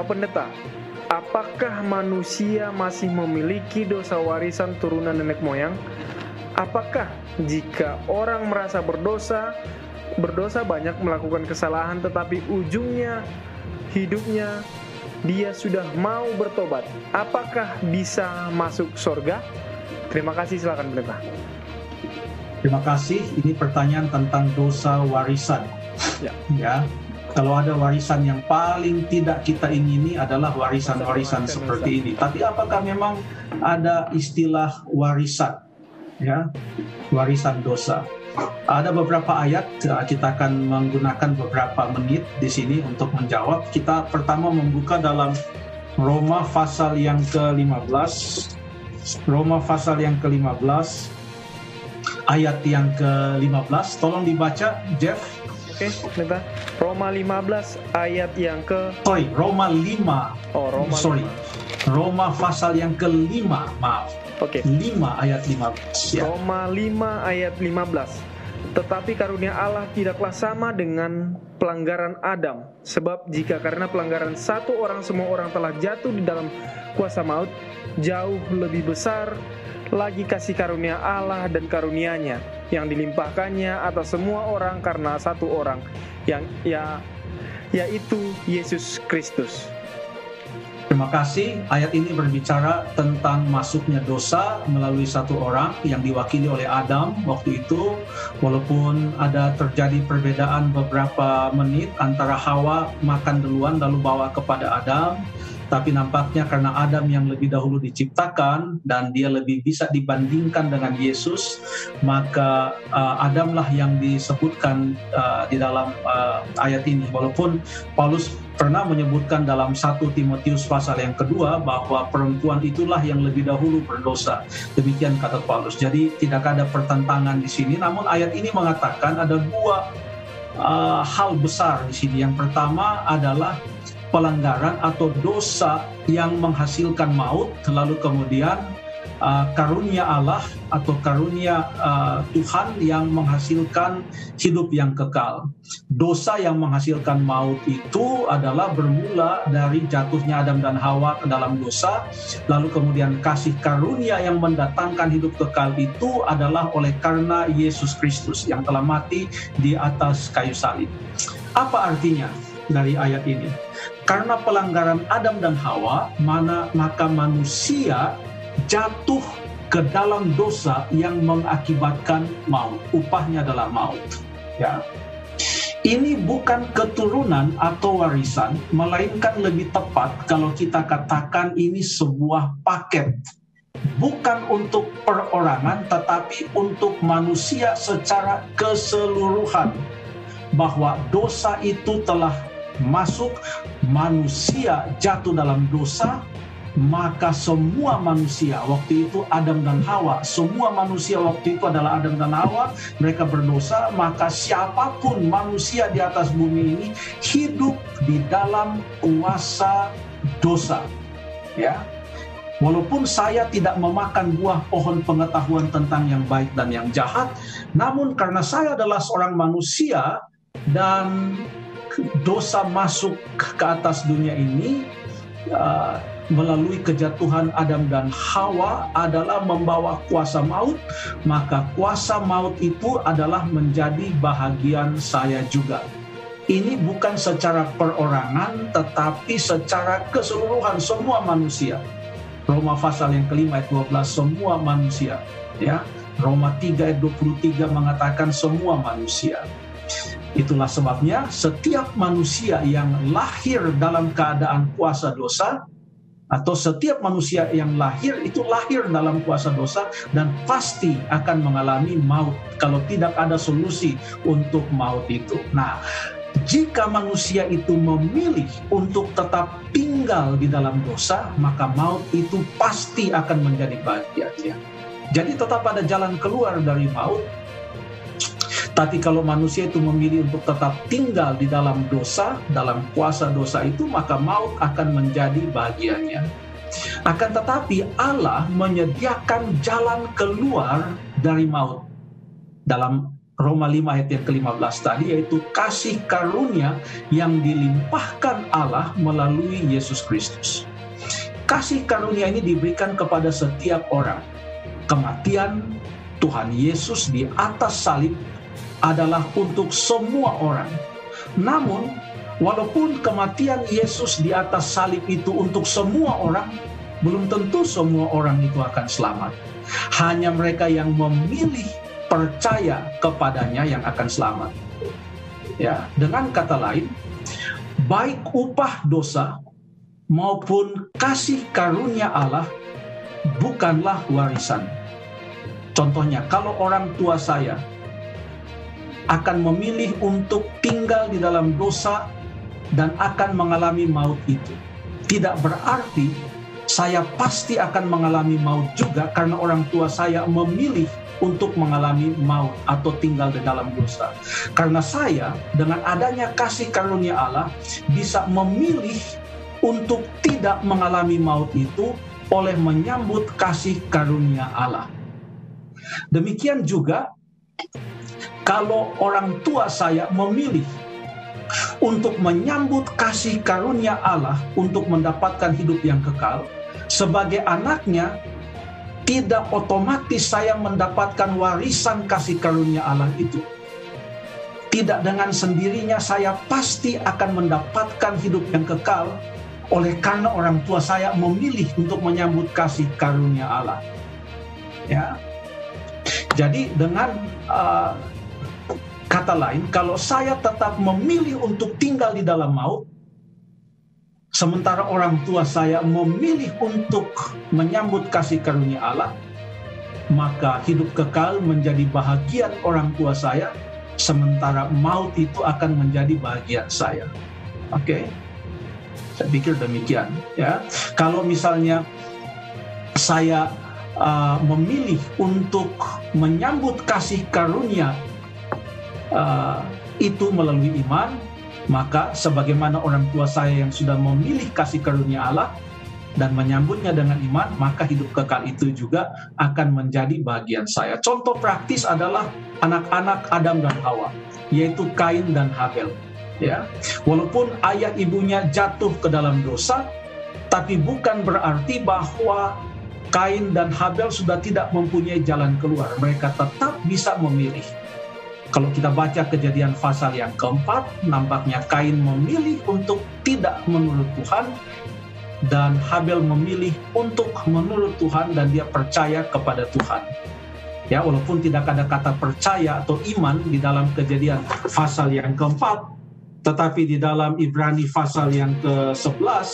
Pak Pendeta, apakah manusia masih memiliki dosa warisan turunan nenek moyang? Apakah jika orang merasa berdosa, berdosa banyak melakukan kesalahan tetapi ujungnya hidupnya dia sudah mau bertobat, apakah bisa masuk surga? Terima kasih, silakan pendeta. Terima kasih. Ini pertanyaan tentang dosa warisan. Ya. ya. Kalau ada warisan yang paling tidak kita ingini adalah warisan-warisan seperti ini. Tapi apakah memang ada istilah warisan? Ya, warisan dosa. Ada beberapa ayat eh, kita akan menggunakan beberapa menit di sini untuk menjawab. Kita pertama membuka dalam Roma pasal yang ke-15. Roma pasal yang ke-15 ayat yang ke-15. Tolong dibaca Jeff. Oke, okay, Roma 15 ayat yang ke Sorry, Roma 5. Oh, Roma Sorry. 5. Roma pasal yang ke-5, maaf. Oke. Okay. 5 ayat 15. Ya. Roma 5 ayat 15. Tetapi karunia Allah tidaklah sama dengan pelanggaran Adam. Sebab jika karena pelanggaran satu orang semua orang telah jatuh di dalam kuasa maut, jauh lebih besar lagi kasih karunia Allah dan karunianya yang dilimpahkannya atas semua orang karena satu orang yang ya yaitu Yesus Kristus. Terima kasih. Ayat ini berbicara tentang masuknya dosa melalui satu orang yang diwakili oleh Adam waktu itu. Walaupun ada terjadi perbedaan beberapa menit antara Hawa makan duluan lalu bawa kepada Adam, tapi nampaknya karena Adam yang lebih dahulu diciptakan dan dia lebih bisa dibandingkan dengan Yesus, maka uh, Adamlah yang disebutkan uh, di dalam uh, ayat ini. Walaupun Paulus pernah menyebutkan dalam satu Timotius pasal yang kedua bahwa perempuan itulah yang lebih dahulu berdosa. Demikian kata Paulus. Jadi tidak ada pertentangan di sini. Namun ayat ini mengatakan ada dua uh, hal besar di sini. Yang pertama adalah pelanggaran atau dosa yang menghasilkan maut, lalu kemudian uh, karunia Allah atau karunia uh, Tuhan yang menghasilkan hidup yang kekal. Dosa yang menghasilkan maut itu adalah bermula dari jatuhnya Adam dan Hawa ke dalam dosa, lalu kemudian kasih karunia yang mendatangkan hidup kekal itu adalah oleh karena Yesus Kristus yang telah mati di atas kayu salib. Apa artinya dari ayat ini? Karena pelanggaran Adam dan Hawa, mana maka manusia jatuh ke dalam dosa yang mengakibatkan maut. Upahnya adalah maut. Ya. Ini bukan keturunan atau warisan, melainkan lebih tepat kalau kita katakan ini sebuah paket. Bukan untuk perorangan, tetapi untuk manusia secara keseluruhan. Bahwa dosa itu telah masuk, manusia jatuh dalam dosa, maka semua manusia waktu itu Adam dan Hawa, semua manusia waktu itu adalah Adam dan Hawa, mereka berdosa, maka siapa pun manusia di atas bumi ini hidup di dalam kuasa dosa. Ya. Walaupun saya tidak memakan buah pohon pengetahuan tentang yang baik dan yang jahat, namun karena saya adalah seorang manusia dan dosa masuk ke atas dunia ini uh, melalui kejatuhan Adam dan Hawa adalah membawa kuasa maut, maka kuasa maut itu adalah menjadi bahagian saya juga. Ini bukan secara perorangan, tetapi secara keseluruhan semua manusia. Roma pasal yang kelima ayat 12, semua manusia. ya Roma 3 ayat 23 mengatakan semua manusia. Itulah sebabnya setiap manusia yang lahir dalam keadaan kuasa dosa atau setiap manusia yang lahir itu lahir dalam kuasa dosa dan pasti akan mengalami maut kalau tidak ada solusi untuk maut itu. Nah, jika manusia itu memilih untuk tetap tinggal di dalam dosa, maka maut itu pasti akan menjadi bagiannya. Jadi tetap ada jalan keluar dari maut, tapi kalau manusia itu memilih untuk tetap tinggal di dalam dosa, dalam kuasa dosa itu, maka maut akan menjadi bagiannya. Akan tetapi Allah menyediakan jalan keluar dari maut. Dalam Roma 5 ayat yang ke-15 tadi yaitu kasih karunia yang dilimpahkan Allah melalui Yesus Kristus. Kasih karunia ini diberikan kepada setiap orang. Kematian Tuhan Yesus di atas salib adalah untuk semua orang. Namun, walaupun kematian Yesus di atas salib itu untuk semua orang, belum tentu semua orang itu akan selamat. Hanya mereka yang memilih percaya kepadanya yang akan selamat. Ya, dengan kata lain, baik upah dosa maupun kasih karunia Allah bukanlah warisan. Contohnya, kalau orang tua saya akan memilih untuk tinggal di dalam dosa dan akan mengalami maut itu, tidak berarti saya pasti akan mengalami maut juga karena orang tua saya memilih untuk mengalami maut atau tinggal di dalam dosa. Karena saya dengan adanya kasih karunia Allah bisa memilih untuk tidak mengalami maut itu oleh menyambut kasih karunia Allah. Demikian juga kalau orang tua saya memilih untuk menyambut kasih karunia Allah untuk mendapatkan hidup yang kekal, sebagai anaknya tidak otomatis saya mendapatkan warisan kasih karunia Allah itu. Tidak dengan sendirinya saya pasti akan mendapatkan hidup yang kekal oleh karena orang tua saya memilih untuk menyambut kasih karunia Allah. Ya. Jadi dengan uh, kata lain, kalau saya tetap memilih untuk tinggal di dalam maut, Sementara orang tua saya memilih untuk menyambut kasih karunia Allah, maka hidup kekal menjadi bahagian orang tua saya, sementara maut itu akan menjadi bahagian saya. Oke, okay? saya pikir demikian. Ya, kalau misalnya saya uh, memilih untuk menyambut kasih karunia uh, itu melalui iman, maka sebagaimana orang tua saya yang sudah memilih kasih karunia Allah dan menyambutnya dengan iman, maka hidup kekal itu juga akan menjadi bagian saya. Contoh praktis adalah anak-anak Adam dan Hawa, yaitu Kain dan Habel. Ya, walaupun ayah ibunya jatuh ke dalam dosa, tapi bukan berarti bahwa Kain dan Habel sudah tidak mempunyai jalan keluar. Mereka tetap bisa memilih kalau kita baca kejadian pasal yang keempat, nampaknya Kain memilih untuk tidak menurut Tuhan dan Habel memilih untuk menurut Tuhan dan dia percaya kepada Tuhan. Ya, walaupun tidak ada kata percaya atau iman di dalam kejadian pasal yang keempat, tetapi di dalam Ibrani pasal yang ke-11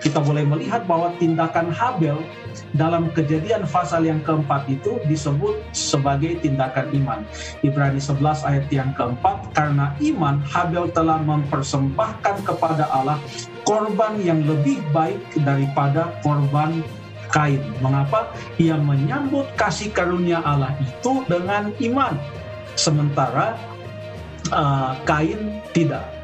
kita boleh melihat bahwa tindakan Habel dalam kejadian pasal yang keempat itu disebut sebagai tindakan iman. Ibrani 11 ayat yang keempat, karena iman Habel telah mempersembahkan kepada Allah korban yang lebih baik daripada korban Kain. Mengapa? Ia menyambut kasih karunia Allah itu dengan iman. Sementara uh, Kain tidak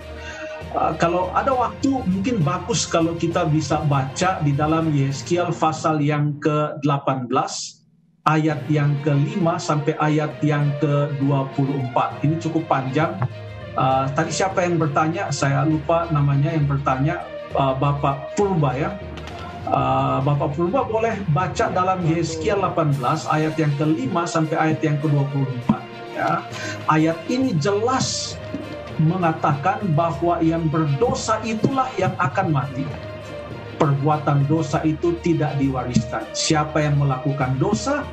kalau ada waktu mungkin bagus kalau kita bisa baca di dalam Yeskiel pasal yang ke-18 ayat yang ke-5 sampai ayat yang ke-24. Ini cukup panjang. Uh, tadi siapa yang bertanya? Saya lupa namanya yang bertanya uh, Bapak Purba ya. Uh, Bapak Purba boleh baca dalam Yeskiel 18 ayat yang ke-5 sampai ayat yang ke-24 ya. Ayat ini jelas mengatakan bahwa yang berdosa itulah yang akan mati. Perbuatan dosa itu tidak diwariskan. Siapa yang melakukan dosa,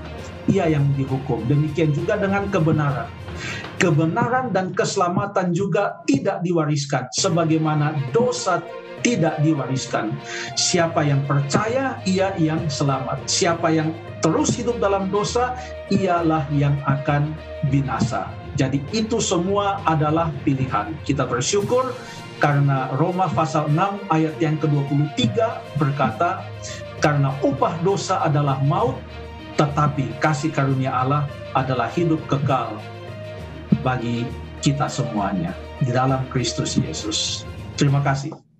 ia yang dihukum. Demikian juga dengan kebenaran. Kebenaran dan keselamatan juga tidak diwariskan, sebagaimana dosa tidak diwariskan. Siapa yang percaya, ia yang selamat. Siapa yang terus hidup dalam dosa, ialah yang akan binasa. Jadi itu semua adalah pilihan. Kita bersyukur karena Roma pasal 6 ayat yang ke-23 berkata, karena upah dosa adalah maut, tetapi kasih karunia Allah adalah hidup kekal bagi kita semuanya di dalam Kristus Yesus. Terima kasih.